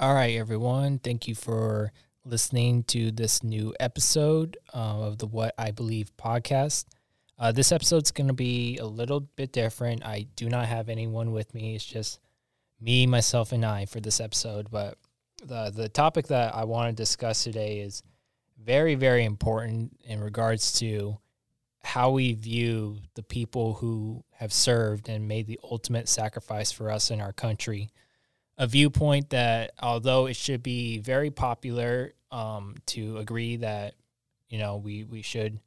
All right, everyone. Thank you for listening to this new episode uh, of the What I Believe podcast. Uh, this episode's going to be a little bit different. I do not have anyone with me. It's just me, myself, and I for this episode. But the the topic that I want to discuss today is very, very important in regards to how we view the people who have served and made the ultimate sacrifice for us in our country. A viewpoint that, although it should be very popular um, to agree that, you know, we, we should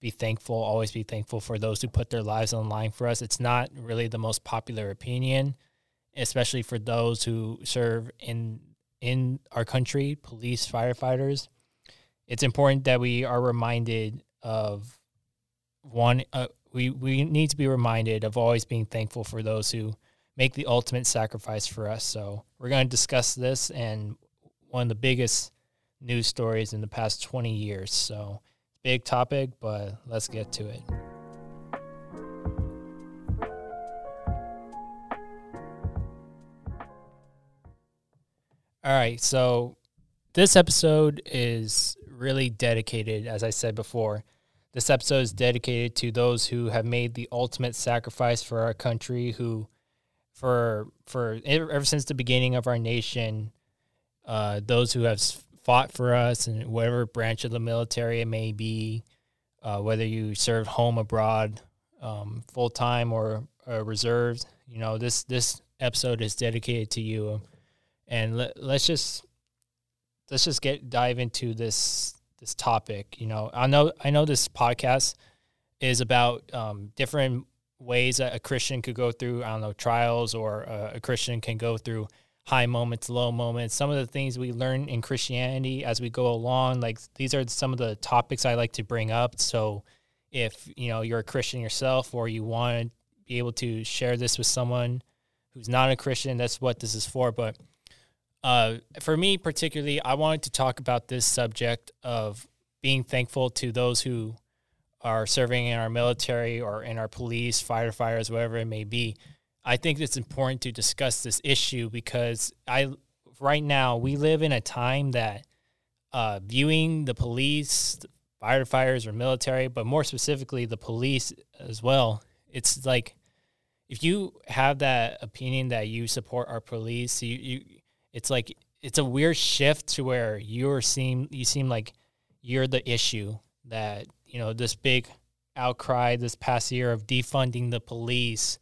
be thankful, always be thankful for those who put their lives on the line for us. It's not really the most popular opinion, especially for those who serve in in our country, police, firefighters. It's important that we are reminded of one uh, we we need to be reminded of always being thankful for those who make the ultimate sacrifice for us. So we're going to discuss this and one of the biggest news stories in the past 20 years. So big topic, but let's get to it. All right, so this episode is really dedicated, as I said before, this episode is dedicated to those who have made the ultimate sacrifice for our country, who, for for ever since the beginning of our nation, uh, those who have fought for us in whatever branch of the military it may be, uh, whether you serve home abroad, um, full time or, or reserved. You know this this episode is dedicated to you, and let, let's just let's just get dive into this this topic. You know, I know I know this podcast is about um, different ways that a Christian could go through. I don't know trials, or uh, a Christian can go through high moments, low moments. Some of the things we learn in Christianity as we go along, like these are some of the topics I like to bring up. So, if you know you're a Christian yourself, or you want to be able to share this with someone who's not a Christian, that's what this is for. But uh, for me, particularly, I wanted to talk about this subject of being thankful to those who are serving in our military or in our police, firefighters, whatever it may be. I think it's important to discuss this issue because I right now we live in a time that uh, viewing the police, firefighters, or military, but more specifically the police as well. It's like if you have that opinion that you support our police, you, you it's like it's a weird shift to where you're seem you seem like you're the issue that you know this big outcry this past year of defunding the police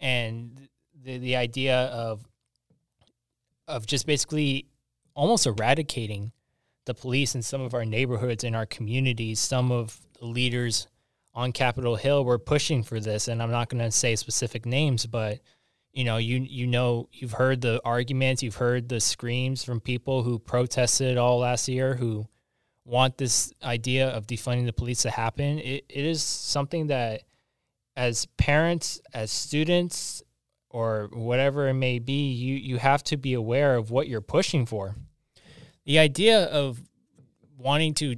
and the the idea of of just basically almost eradicating the police in some of our neighborhoods in our communities. Some of the leaders on Capitol Hill were pushing for this and I'm not going to say specific names but you know you you know you've heard the arguments you've heard the screams from people who protested all last year who want this idea of defunding the police to happen it, it is something that as parents as students or whatever it may be you you have to be aware of what you're pushing for the idea of wanting to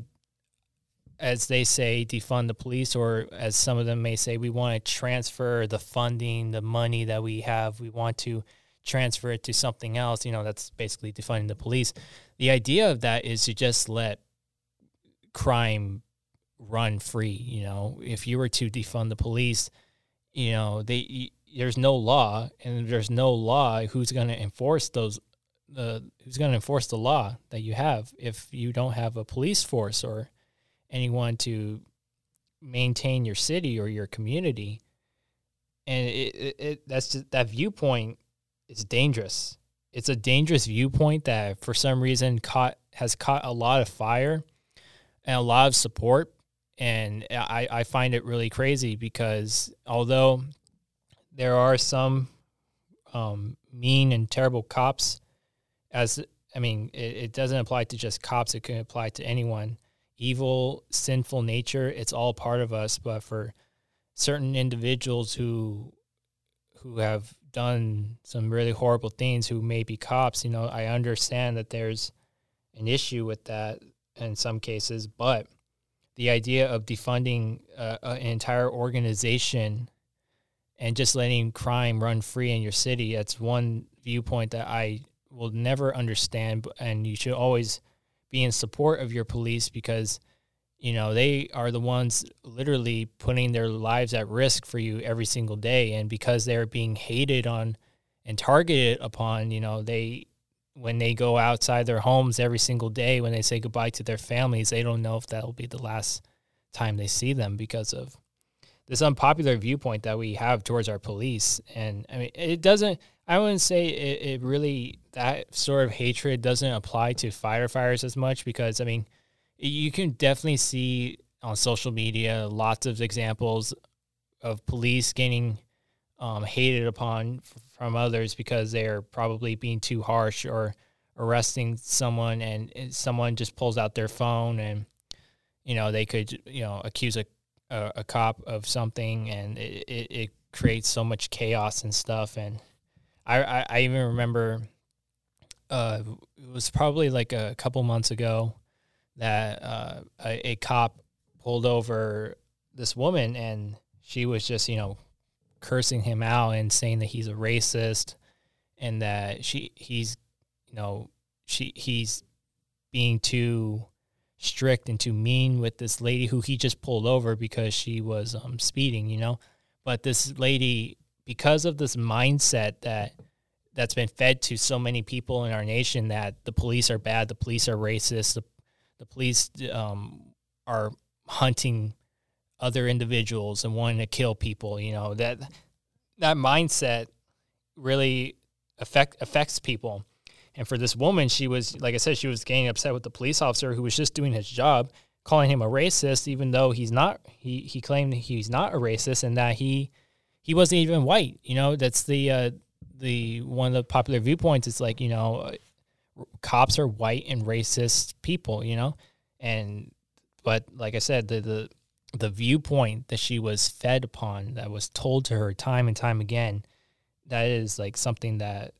as they say, defund the police, or as some of them may say, we want to transfer the funding, the money that we have, we want to transfer it to something else. You know, that's basically defunding the police. The idea of that is to just let crime run free. You know, if you were to defund the police, you know, they there's no law, and there's no law. Who's going to enforce those? The who's going to enforce the law that you have if you don't have a police force or anyone to maintain your city or your community and it, it, it, that's just, that viewpoint is dangerous it's a dangerous viewpoint that for some reason caught has caught a lot of fire and a lot of support and I, I find it really crazy because although there are some um, mean and terrible cops as i mean it, it doesn't apply to just cops it can apply to anyone evil, sinful nature. It's all part of us. But for certain individuals who who have done some really horrible things, who may be cops, you know, I understand that there's an issue with that in some cases. But the idea of defunding uh, an entire organization and just letting crime run free in your city, that's one viewpoint that I will never understand, and you should always be in support of your police because you know they are the ones literally putting their lives at risk for you every single day and because they're being hated on and targeted upon you know they when they go outside their homes every single day when they say goodbye to their families they don't know if that'll be the last time they see them because of this unpopular viewpoint that we have towards our police. And i mean it doesn't i wouldn't say it, it really that sort of hatred doesn't apply to firefighters as much because i mean you can definitely see on social media lots of examples of police getting um, hated upon from others because they're probably being too harsh or arresting someone and someone just pulls out their phone and you know they could you know accuse a a, a cop of something and it, it, it, creates so much chaos and stuff. And I, I, I even remember uh, it was probably like a couple months ago that uh, a, a cop pulled over this woman and she was just you know cursing him out and saying that he's a racist and that she he's you know she he's being too strict and too mean with this lady who he just pulled over because she was um, speeding you know? But this lady because of this mindset that that's been fed to so many people in our nation that the police are bad the police are racist the the police um, are hunting other individuals and wanting to kill people. You know that that mindset really affect affects people. And for this woman, she was like I said, she was getting upset with the police officer who was just doing his job, calling him a racist, even though he's not. He he claimed he's not a racist and that he he wasn't even white. You know, that's the uh, the one of the popular viewpoints. It's like you know cops are white and racist people, you know? And but like I said, the the the viewpoint that she was fed upon that was told to her time and time again, that is like something that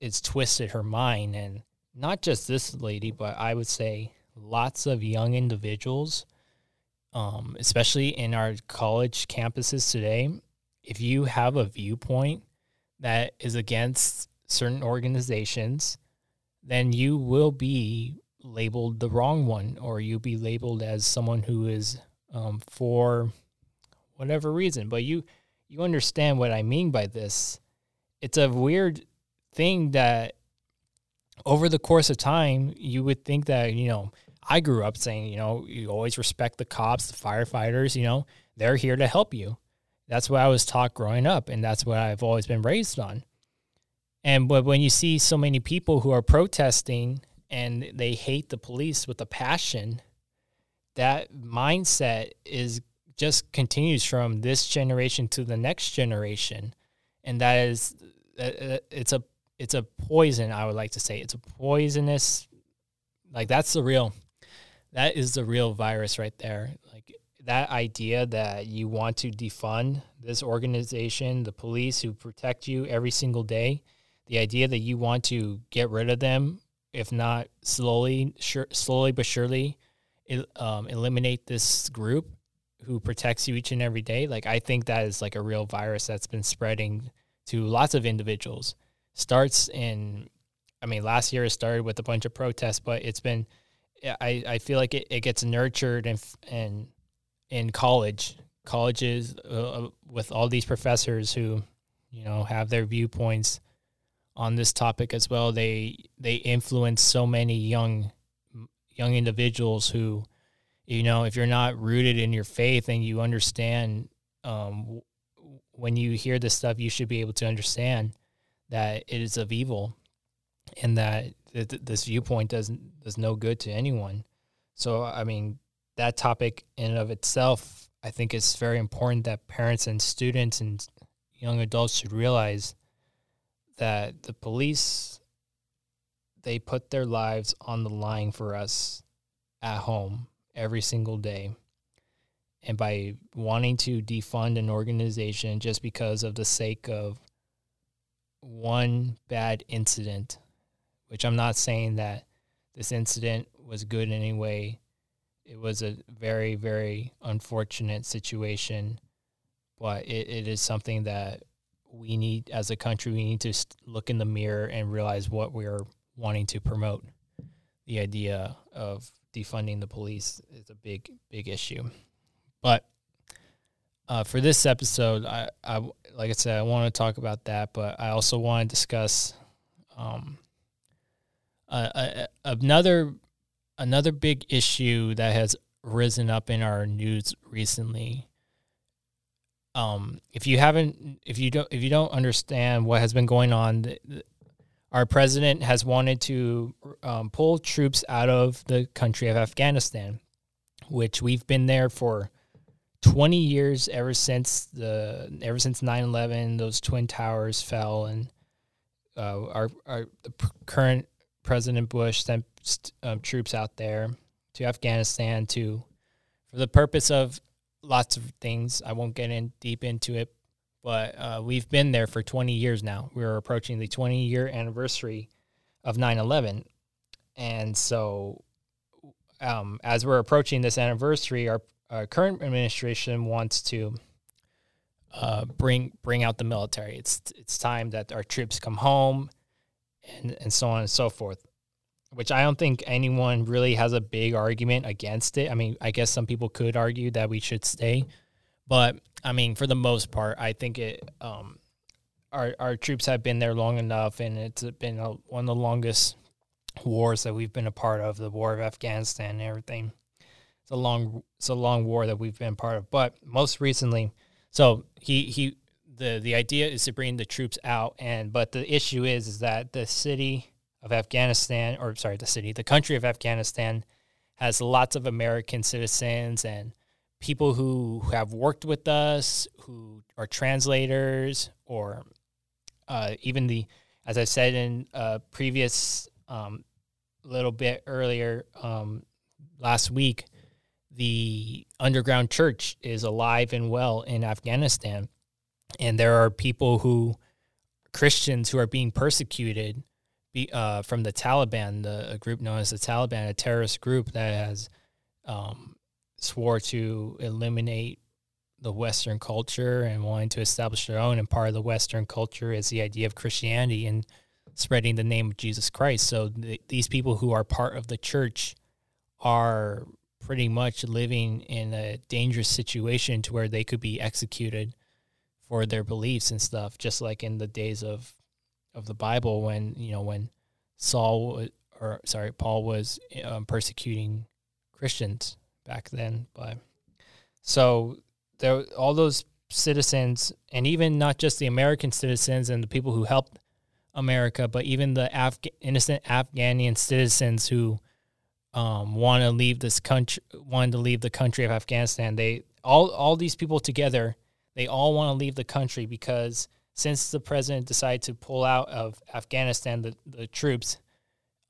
it's twisted her mind. And not just this lady, but I would say lots of young individuals, um, especially in our college campuses today, if you have a viewpoint that is against certain organizations, then you will be labeled the wrong one, or you'll be labeled as someone who is um, for whatever reason. But you you understand what I mean by this. It's a weird thing that over the course of time, you would think that you know. I grew up saying, you know, you always respect the cops, the firefighters. You know, they're here to help you. That's what I was taught growing up, and that's what I've always been raised on. And but when you see so many people who are protesting and they hate the police with a passion, that mindset is just continues from this generation to the next generation, and that is uh, uh, it's a it's a poison. I would like to say it's a poisonous, like that's the real, that is the real virus right there. Like that idea that you want to defund this organization, the police who protect you every single day the idea that you want to get rid of them, if not slowly, sure, slowly but surely, um, eliminate this group who protects you each and every day. Like I think that is like a real virus that's been spreading to lots of individuals. Starts in, I mean, last year it started with a bunch of protests, but it's been, I, I feel like it, it gets nurtured and and in college colleges uh, with all these professors who you know have their viewpoints on this topic as well. They they influence so many young young individuals who, you know, if you're not rooted in your faith and you understand, um, when you hear this stuff, you should be able to understand that it is of evil, and that th- this viewpoint doesn't does no good to anyone. So, I mean, that topic in and of itself, I think it's very important that parents and students and young adults should realize that the police they put their lives on the line for us at home every single day. And by wanting to defund an organization just because of the sake of one bad incident, which I'm not saying that this incident was good in any way. It was a very, very unfortunate situation, but it, it is something that we need as a country we need to look in the mirror and realize what we're wanting to promote. The idea of defunding the police is a big big issue, but uh, for this episode, I, I like I said I want to talk about that, but I also want to discuss um, uh, another another big issue that has risen up in our news recently um, if you haven't, if you don't, if you don't understand what has been going on, the, our president has wanted to um, pull troops out of the country of Afghanistan, which we've been there for 20 years ever since the ever since 9/11 those twin towers fell and uh, our our current President Bush sent um, troops out there to Afghanistan to for the purpose of lots of things. I won't get in deep into it, but uh, we've been there for 20 years now. We're approaching the 20 year anniversary of 9 11. And so, um, as we're approaching this anniversary, our, our current administration wants to uh, bring bring out the military. It's it's time that our troops come home, and and so on and so forth which I don't think anyone really has a big argument against it. I mean, I guess some people could argue that we should stay, but I mean, for the most part, I think it. Um, our our troops have been there long enough, and it's been a, one of the longest wars that we've been a part of. The war of Afghanistan and everything. It's a long it's a long war that we've been part of. But most recently, so he he the the idea is to bring the troops out, and but the issue is is that the city of Afghanistan, or sorry, the city, the country of Afghanistan has lots of American citizens and people who have worked with us, who are translators, or uh, even the, as I said in a previous um, little bit earlier um, last week, the underground church is alive and well in Afghanistan. And there are people who, Christians who are being persecuted be, uh, from the Taliban, the a group known as the Taliban, a terrorist group that has um, swore to eliminate the Western culture and wanting to establish their own. And part of the Western culture is the idea of Christianity and spreading the name of Jesus Christ. So the, these people who are part of the church are pretty much living in a dangerous situation to where they could be executed for their beliefs and stuff, just like in the days of of the Bible when you know when Saul or sorry Paul was um, persecuting Christians back then. But so there, all those citizens, and even not just the American citizens and the people who helped America, but even the Afga- innocent Afghanian citizens who um, want to leave this country, wanted to leave the country of Afghanistan. They all all these people together, they all want to leave the country because since the president decided to pull out of Afghanistan, the, the troops,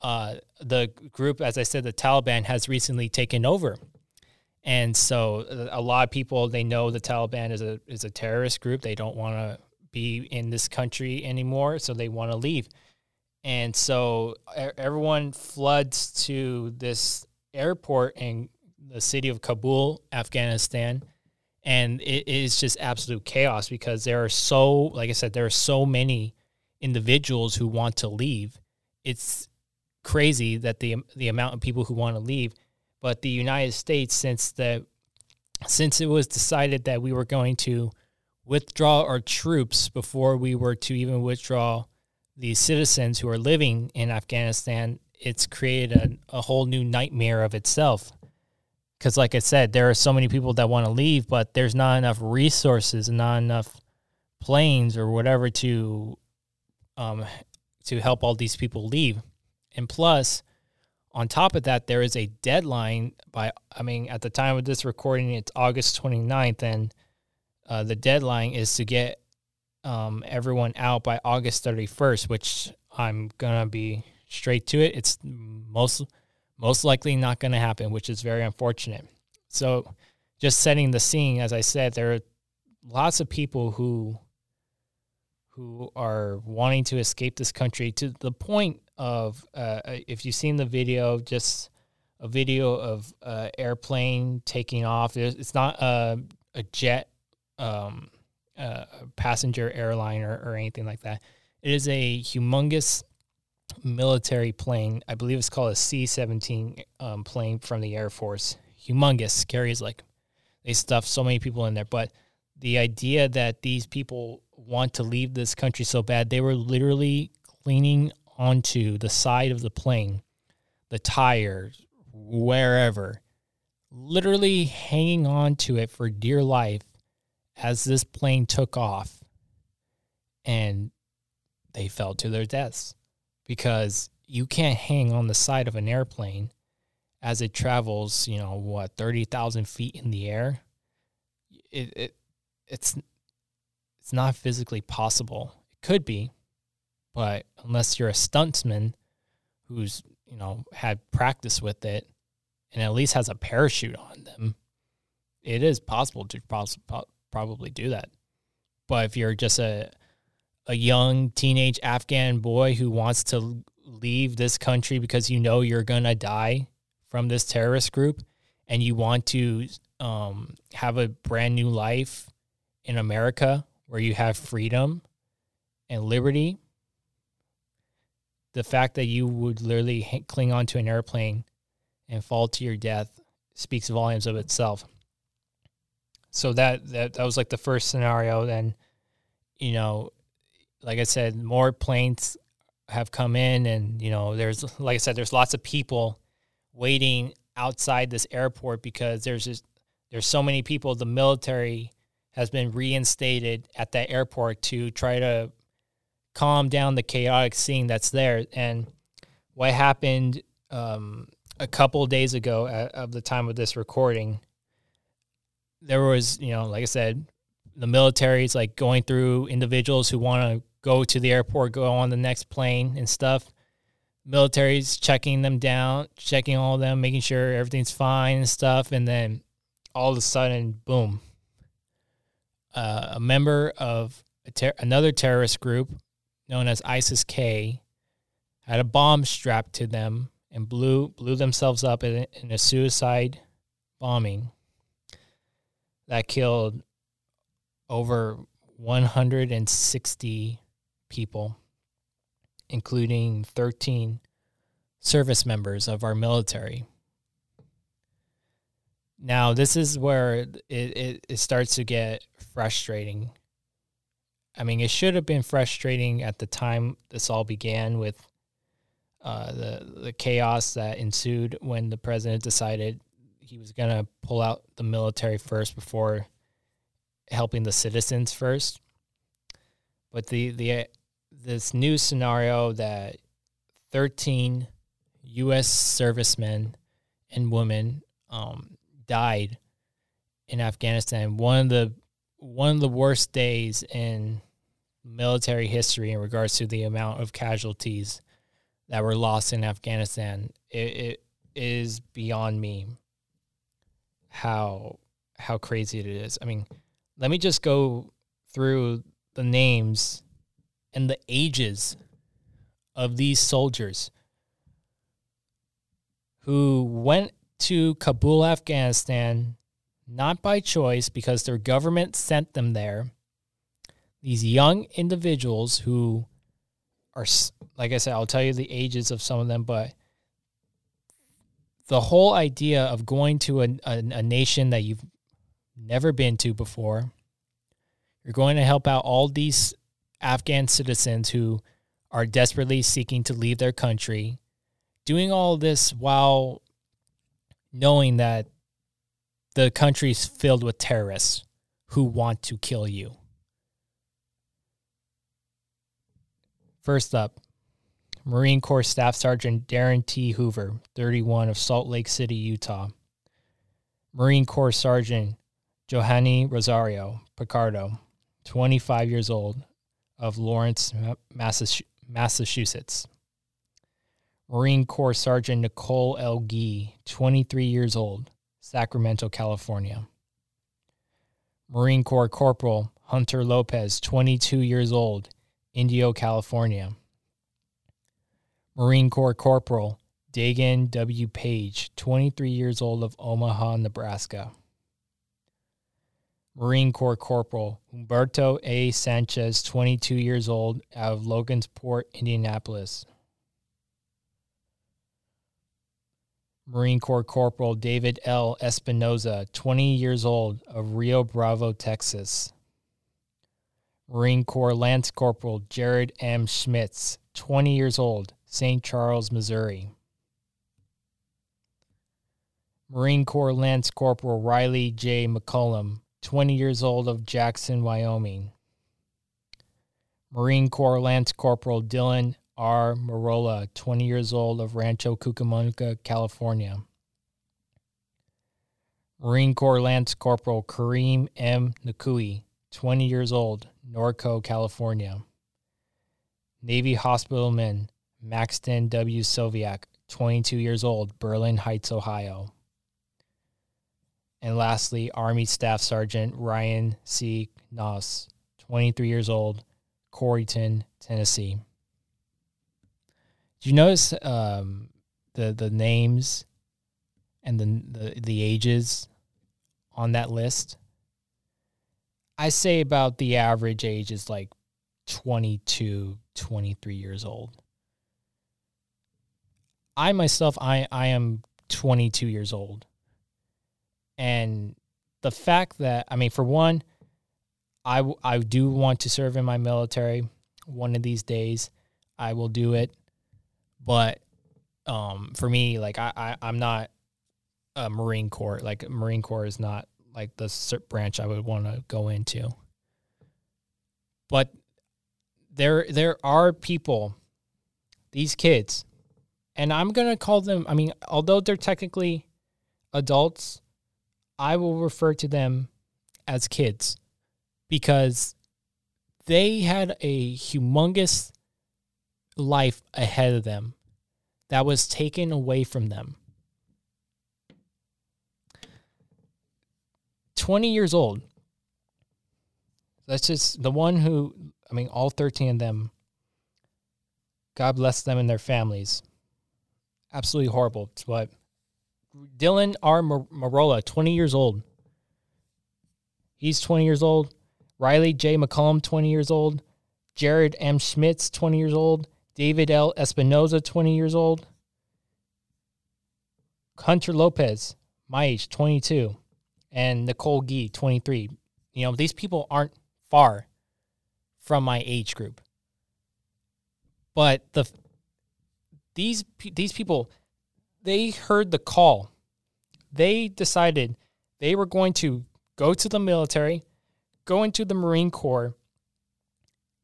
uh, the group, as I said, the Taliban has recently taken over. And so uh, a lot of people, they know the Taliban is a, is a terrorist group. They don't want to be in this country anymore, so they want to leave. And so everyone floods to this airport in the city of Kabul, Afghanistan and it is just absolute chaos because there are so like i said there are so many individuals who want to leave it's crazy that the the amount of people who want to leave but the united states since the since it was decided that we were going to withdraw our troops before we were to even withdraw the citizens who are living in afghanistan it's created a, a whole new nightmare of itself. Because like i said there are so many people that want to leave but there's not enough resources and not enough planes or whatever to um to help all these people leave. And plus on top of that there is a deadline by i mean at the time of this recording it's august 29th and uh, the deadline is to get um, everyone out by august 31st which i'm gonna be straight to it it's most most likely not going to happen, which is very unfortunate. So, just setting the scene, as I said, there are lots of people who who are wanting to escape this country to the point of uh, if you've seen the video, just a video of uh, airplane taking off. It's not a, a jet, um, a passenger airliner or, or anything like that. It is a humongous military plane. I believe it's called a C 17 um, plane from the Air Force. Humongous. Carries like, they stuff so many people in there. But the idea that these people want to leave this country so bad, they were literally cleaning onto the side of the plane, the tires, wherever, literally hanging on to it for dear life as this plane took off and they fell to their deaths because you can't hang on the side of an airplane as it travels, you know, what, 30,000 feet in the air. It, it, it's, it's not physically possible. It could be, but unless you're a stuntsman who's, you know, had practice with it and at least has a parachute on them, it is possible to pos- probably do that. But if you're just a a young teenage Afghan boy who wants to leave this country because you know you're gonna die from this terrorist group, and you want to um, have a brand new life in America where you have freedom and liberty, the fact that you would literally cling onto an airplane and fall to your death speaks volumes of itself so that, that that was like the first scenario. Then, you know, like I said, more planes have come in, and you know, there's like I said, there's lots of people waiting outside this airport because there's just there's so many people. The military has been reinstated at that airport to try to calm down the chaotic scene that's there. And what happened um, a couple days ago at, of the time of this recording there was, you know, like I said, the military is like going through individuals who want to go to the airport, go on the next plane and stuff. Military's checking them down, checking all of them, making sure everything's fine and stuff. And then all of a sudden, boom, uh, a member of a ter- another terrorist group known as ISIS K had a bomb strapped to them and blew blew themselves up in, in a suicide bombing that killed over 160 people, including 13 service members of our military. Now, this is where it, it, it, starts to get frustrating. I mean, it should have been frustrating at the time this all began with uh, the the chaos that ensued when the president decided he was going to pull out the military first before helping the citizens first. But the the this new scenario that 13 U.S. servicemen and women um, died in Afghanistan. One of the one of the worst days in military history in regards to the amount of casualties that were lost in Afghanistan. It, it is beyond me how how crazy it is. I mean, let me just go through the names and the ages of these soldiers who went to Kabul, Afghanistan, not by choice because their government sent them there. These young individuals who are, like I said, I'll tell you the ages of some of them, but the whole idea of going to a, a, a nation that you've never been to before, you're going to help out all these Afghan citizens who are desperately seeking to leave their country, doing all this while knowing that the country's filled with terrorists who want to kill you. First up, Marine Corps Staff Sergeant Darin T. Hoover, 31 of Salt Lake City, Utah. Marine Corps Sergeant Johanny Rosario Picardo, 25 years old, of Lawrence, Massachusetts. Marine Corps Sergeant Nicole L. Gee, 23 years old, Sacramento, California. Marine Corps Corporal Hunter Lopez, 22 years old, Indio, California. Marine Corps Corporal Daegan W. Page, 23 years old of Omaha, Nebraska. Marine Corps Corporal Humberto A. Sanchez, 22 years old, out of Logansport, Indianapolis. Marine Corps Corporal David L. Espinoza, 20 years old, of Rio Bravo, Texas. Marine Corps Lance Corporal Jared M. Schmitz, 20 years old, St. Charles, Missouri. Marine Corps Lance Corporal Rylee J. McCollum, 20 years old, of Jackson, Wyoming. Marine Corps Lance Corporal Dylan R. Merola, 20 years old, of Rancho Cucamonga, California. Marine Corps Lance Corporal Kareem M. Nikoui, 20 years old, Norco, California. Navy Hospitalman Maxton W. Soviak, 22 years old, Berlin Heights, Ohio. And lastly, Army Staff Sergeant Ryan C. Knauss, 23 years old, Corryton, Tennessee. Do you notice um, the the names and the, the the ages on that list? I say about the average age is like 22, 23 years old. I myself, I, I am 22 years old. And the fact that, I mean, for one, I, I do want to serve in my military one of these days. I will do it. But um, for me, like, I, I, I'm not a Marine Corps. Like, Marine Corps is not like the branch I would want to go into. But there there are people, these kids, and I'm gonna call them. I mean, although they're technically adults, I will refer to them as kids because they had a humongous life ahead of them that was taken away from them 20 years old. That's just the one who, I mean, all 13 of them, God bless them and their families. Absolutely horrible. But Dylan R. Merola, 20 years old. He's 20 years old. Rylee J. McCollum, 20 years old. Jared M. Schmitz, 20 years old. David L. Espinoza, 20 years old. Hunter Lopez, my age, 22 and Nicole Gee, 23. You know, these people aren't far from my age group. But the these these people they heard the call. They decided they were going to go to the military, go into the Marine Corps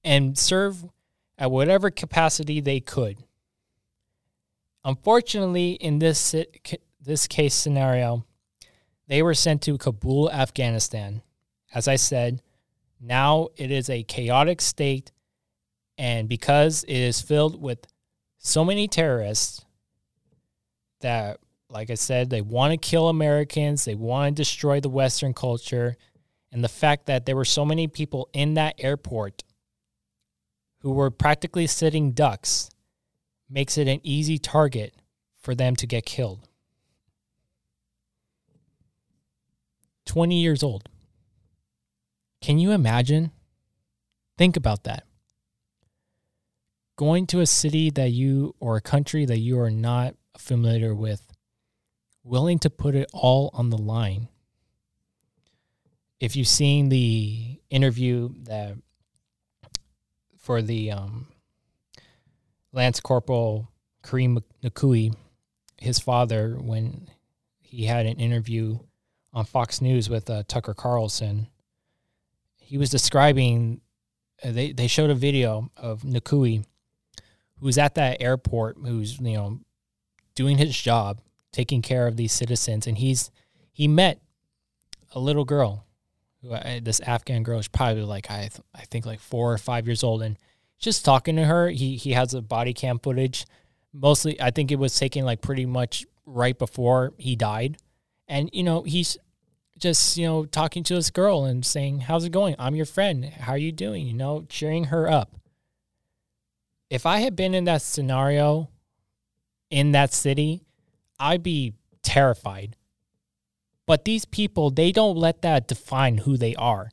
and serve at whatever capacity they could. Unfortunately, in this this case scenario, they were sent to Kabul, Afghanistan. As I said, now it is a chaotic state, and because it is filled with so many terrorists that, like I said, they want to kill Americans, they want to destroy the Western culture, and the fact that there were so many people in that airport who were practically sitting ducks makes it an easy target for them to get killed. 20 years old. Can you imagine? Think about that. Going to a city that you or a country that you are not familiar with, willing to put it all on the line. If you've seen the interview that for the um, Lance Corporal Kareem Nikoui, his father, when he had an interview on Fox News with uh, Tucker Carlson. He was describing. Uh, they they showed a video of Nikoui, who's at that airport, who's you know doing his job, taking care of these citizens, and he's he met a little girl, this Afghan girl is probably like I th- I think like four or five years old, and just talking to her. He he has a body cam footage. Mostly, I think it was taken like pretty much right before he died, and you know he's just you know talking to this girl and saying how's it going? I'm your friend. How are you doing? You know cheering her up. If i had been in that scenario in that city i'd be terrified But these people, they don't let that define who they are.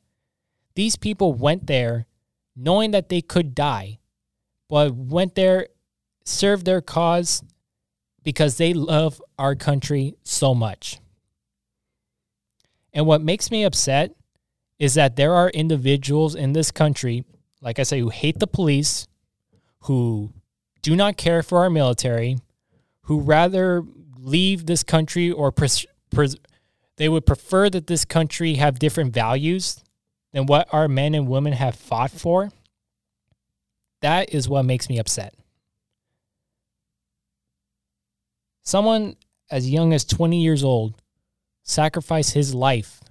These people went there knowing that they could die, but went there, served their cause because they love our country so much. And what makes me upset is that there are individuals in this country, like I say, who hate the police, who do not care for our military, who rather leave this country or pres- pres- they would prefer that this country have different values than what our men and women have fought for. That is what makes me upset. Someone as young as 20 years old sacrificed his life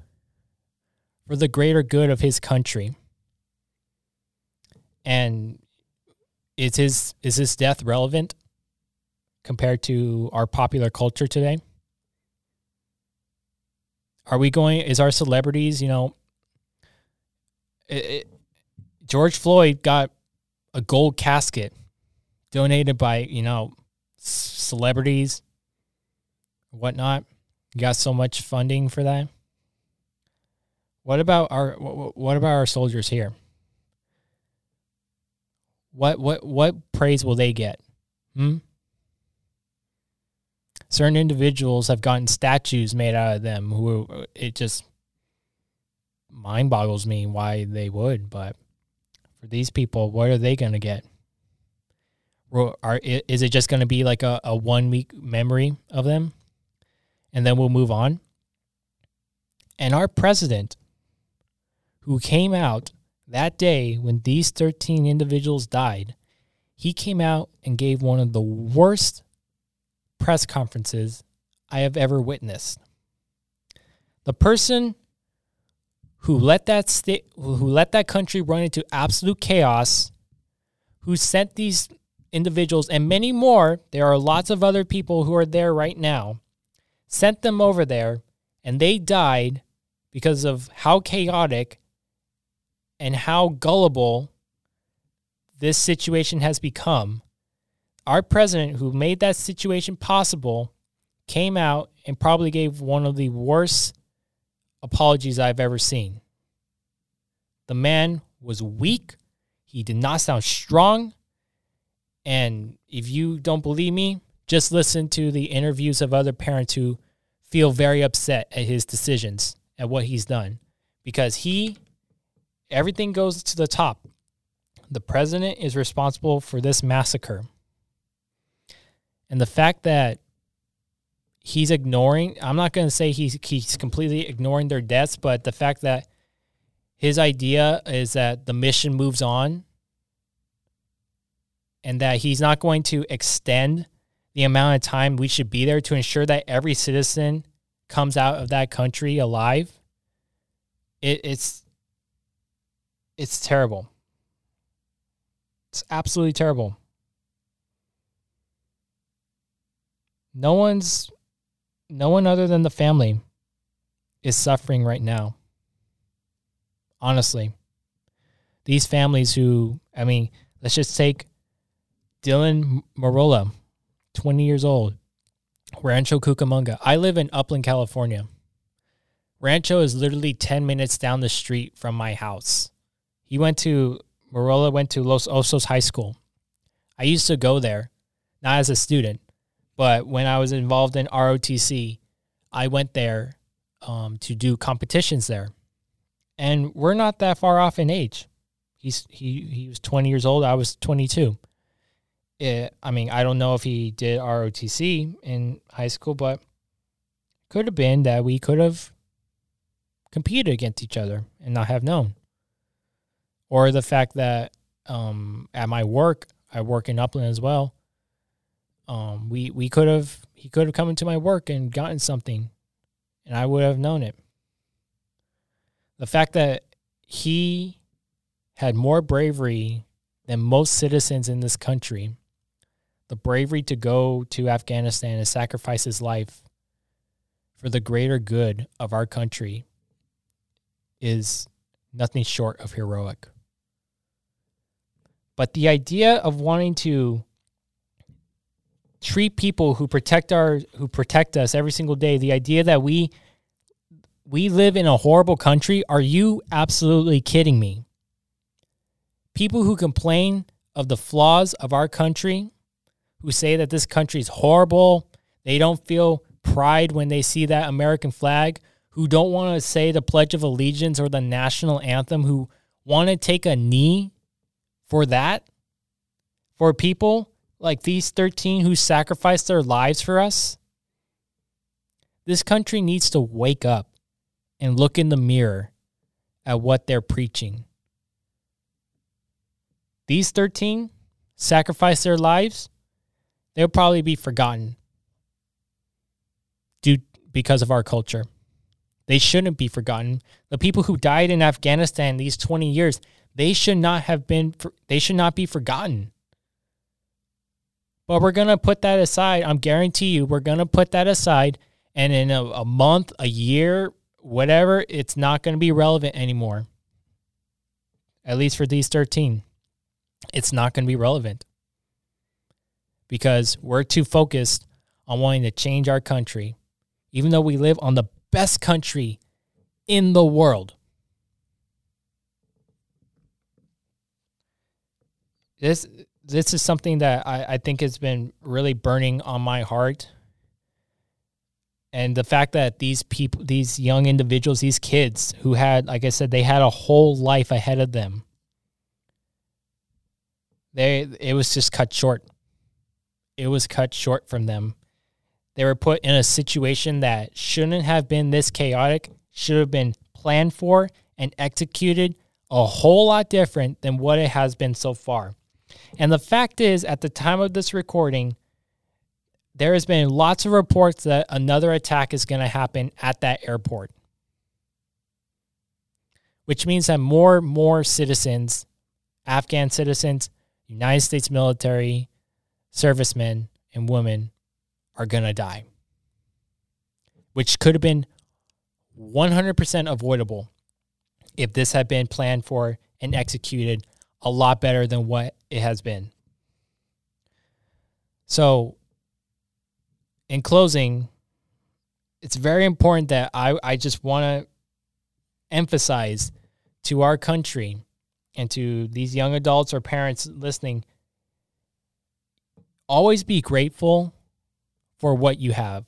for the greater good of his country. And is his is his death relevant compared to our popular culture today? Are we going? Is our celebrities, you know, it, it, George Floyd got a gold casket donated by you know celebrities, whatnot. You got so much funding for that. What about our what about our soldiers here? What what what praise will they get? Hmm? Certain individuals have gotten statues made out of them who it just mind boggles me why they would, but for these people, what are they going to get? Are, is it just going to be like a, a one week memory of them and then we'll move on? And our president, who came out that day when these 13 individuals died, he came out and gave one of the worst press conferences I have ever witnessed. The person who let that state who let that country run into absolute chaos, who sent these individuals and many more, there are lots of other people who are there right now, sent them over there and they died because of how chaotic and how gullible this situation has become, our president, who made that situation possible, came out and probably gave one of the worst apologies I've ever seen. The man was weak. He did not sound strong. And if you don't believe me, just listen to the interviews of other parents who feel very upset at his decisions, at what he's done, because he everything goes to the top. The president is responsible for this massacre. And the fact that he's ignoring, I'm not going to say he's, he's completely ignoring their deaths, but the fact that his idea is that the mission moves on and that he's not going to extend the amount of time we should be there to ensure that every citizen comes out of that country alive. It, it's it's terrible. It's absolutely terrible. No one's no one other than the family is suffering right now. Honestly. These families who I mean, let's just take Dylan Merola, 20 years old, Rancho Cucamonga. I live in Upland, California. Rancho is literally 10 minutes down the street from my house. He went to Merola went to Los Osos High School. I used to go there, not as a student, but when I was involved in ROTC, I went there um, to do competitions there, and we're not that far off in age. He's he he was 20 years old. I was 22. It, I mean, I don't know if he did ROTC in high school, but could have been that we could have competed against each other and not have known or the fact that um, at my work, I work in Upland as well. Um, we we could have he could have come into my work and gotten something, and I would have known it. The fact that he had more bravery than most citizens in this country, the bravery to go to Afghanistan and sacrifice his life for the greater good of our country, is nothing short of heroic. But the idea of wanting to treat people who protect our who protect us every single day, the idea that we we live in a horrible country? Are you absolutely kidding me? People who complain of the flaws of our country, who say that this country is horrible, they don't feel pride when they see that American flag, who don't want to say the Pledge of Allegiance or the national anthem, who want to take a knee for that, for people like these 13 who sacrificed their lives for us. This country needs to wake up and look in the mirror at what they're preaching. These 13 sacrificed their lives, they'll probably be forgotten due because of our culture. They shouldn't be forgotten. The people who died in Afghanistan these 20 years, they should not have been they should not be forgotten. But we're going to put that aside. I'm guarantee you we're going to put that aside and in a, a month, a year, whatever, it's not going to be relevant anymore. At least for these 13. It's not going to be relevant. Because we're too focused on wanting to change our country even though we live on the best country in the world. This this is something that I, I think has been really burning on my heart. And the fact that these people, these young individuals, these kids who had, like I said, they had a whole life ahead of them. They it was just cut short. It was cut short from them they were put in a situation that shouldn't have been this chaotic, should have been planned for and executed a whole lot different than what it has been so far. And the fact is, at the time of this recording, there has been lots of reports that another attack is going to happen at that airport, which means that more and more citizens, Afghan citizens, United States military, servicemen, and women are going to die, which could have been 100% avoidable if this had been planned for and executed a lot better than what it has been. So, in closing, it's very important that I, I just want to emphasize to our country and to these young adults or parents listening always be grateful for what you have.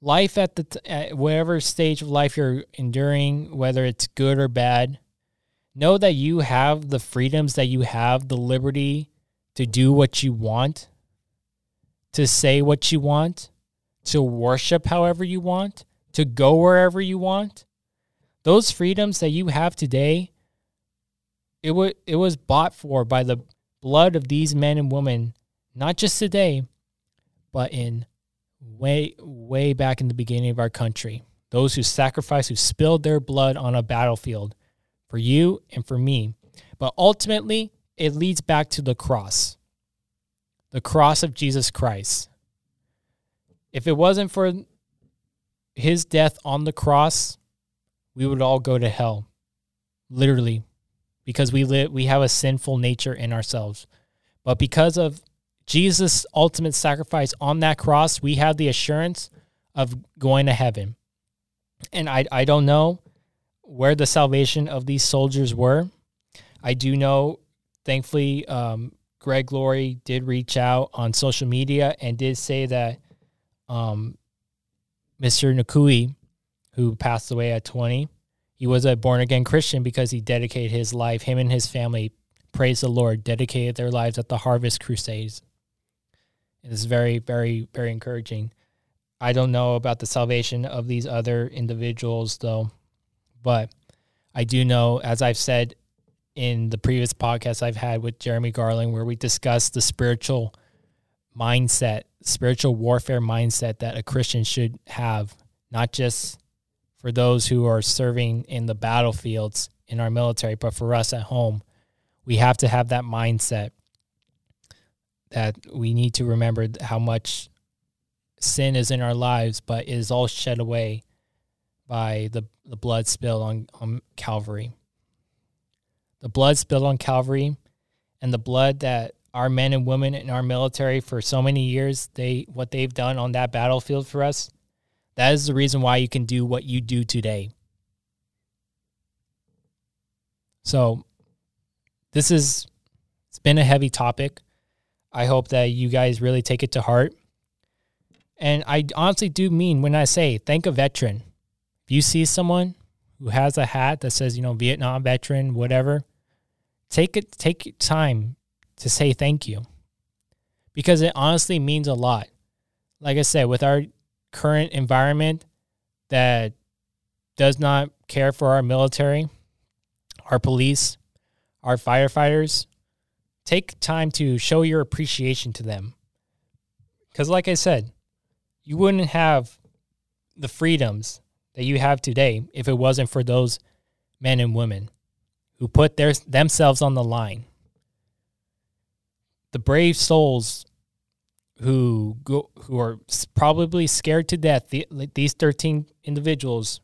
Life at the t- at whatever stage of life you're enduring, whether it's good or bad, know that you have the freedoms that you have, the liberty to do what you want, to say what you want, to worship however you want, to go wherever you want. Those freedoms that you have today, it was it was bought for by the blood of these men and women, not just today, but in way, way back in the beginning of our country. Those who sacrificed, who spilled their blood on a battlefield for you and for me. But ultimately, it leads back to the cross, the cross of Jesus Christ. If it wasn't for his death on the cross, we would all go to hell, literally, because we live, we have a sinful nature in ourselves. But because of Jesus' ultimate sacrifice on that cross, we have the assurance of going to heaven. And I, I don't know where the salvation of these soldiers were. I do know, thankfully, um, Greg Laurie did reach out on social media and did say that um, Mr. Nikoui, who passed away at 20, he was a born again Christian because he dedicated his life, him and his family, praise the Lord, dedicated their lives at the Harvest Crusades. It's very, very, very encouraging. I don't know about the salvation of these other individuals, though, but I do know, as I've said in the previous podcast I've had with Jeremy Garland, where we discussed the spiritual mindset, spiritual warfare mindset that a Christian should have, not just for those who are serving in the battlefields in our military, but for us at home. We have to have that mindset that we need to remember how much sin is in our lives, but it is all shed away by the, the blood spilled on, on Calvary. The blood spilled on Calvary and the blood that our men and women in our military for so many years, they what they've done on that battlefield for us, That is the reason why you can do what you do today. So, this is it's been a heavy topic. I hope that you guys really take it to heart. And I honestly do mean when I say thank a veteran. If you see someone who has a hat that says, you know, Vietnam veteran, whatever, take it take time to say thank you. Because it honestly means a lot. Like I said, with our current environment that does not care for our military, our police, our firefighters, take time to show your appreciation to them. Because, like I said, you wouldn't have the freedoms that you have today if it wasn't for those men and women who put their themselves on the line. The brave souls who go who are probably scared to death. The, these thirteen individuals,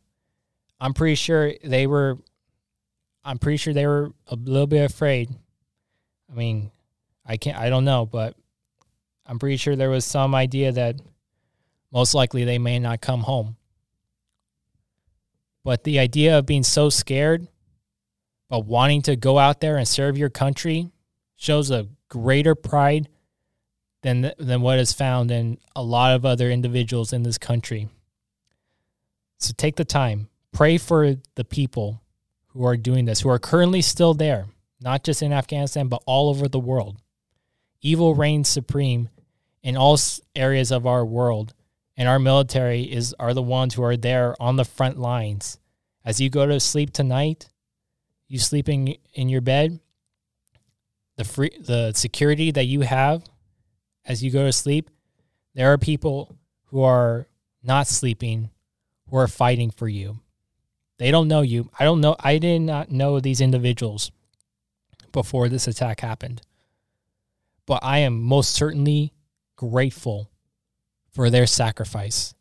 I'm pretty sure they were. I'm pretty sure they were a little bit afraid. I mean, I can't. I don't know, but I'm pretty sure there was some idea that most likely they may not come home. But the idea of being so scared, but wanting to go out there and serve your country, shows a greater pride than than what is found in a lot of other individuals in this country. So take the time, pray for the people who are doing this, who are currently still there, not just in Afghanistan, but all over the world. Evil reigns supreme in all areas of our world, and our military is are the ones who are there on the front lines. As you go to sleep tonight, you sleeping in your bed, the free the security that you have as you go to sleep, there are people who are not sleeping who are fighting for you. They don't know you. I don't know. I did not know these individuals before this attack happened. But I am most certainly grateful for their sacrifice.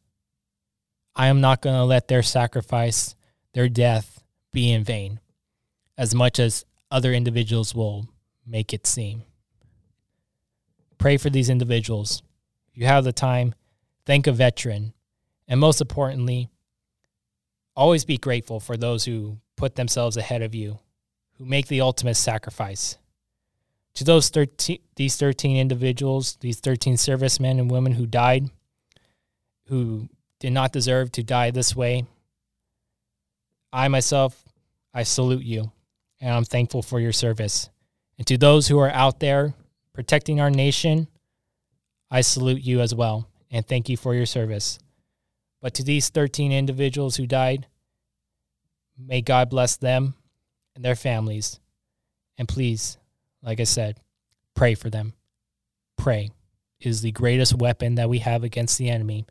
I am not going to let their sacrifice, their death, be in vain, as much as other individuals will make it seem. Pray for these individuals. If you have the time, thank a veteran. And most importantly, always be grateful for those who put themselves ahead of you, who make the ultimate sacrifice. To those 13, these 13 individuals, these 13 servicemen and women who died, who did not deserve to die this way, I myself, I salute you and I'm thankful for your service. And to those who are out there protecting our nation, I salute you as well and thank you for your service. But to these 13 individuals who died, may God bless them and their families. And please, like I said, pray for them. Pray is the greatest weapon that we have against the enemy,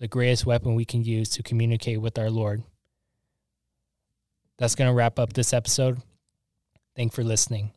the greatest weapon we can use to communicate with our Lord. That's going to wrap up this episode. Thanks for listening.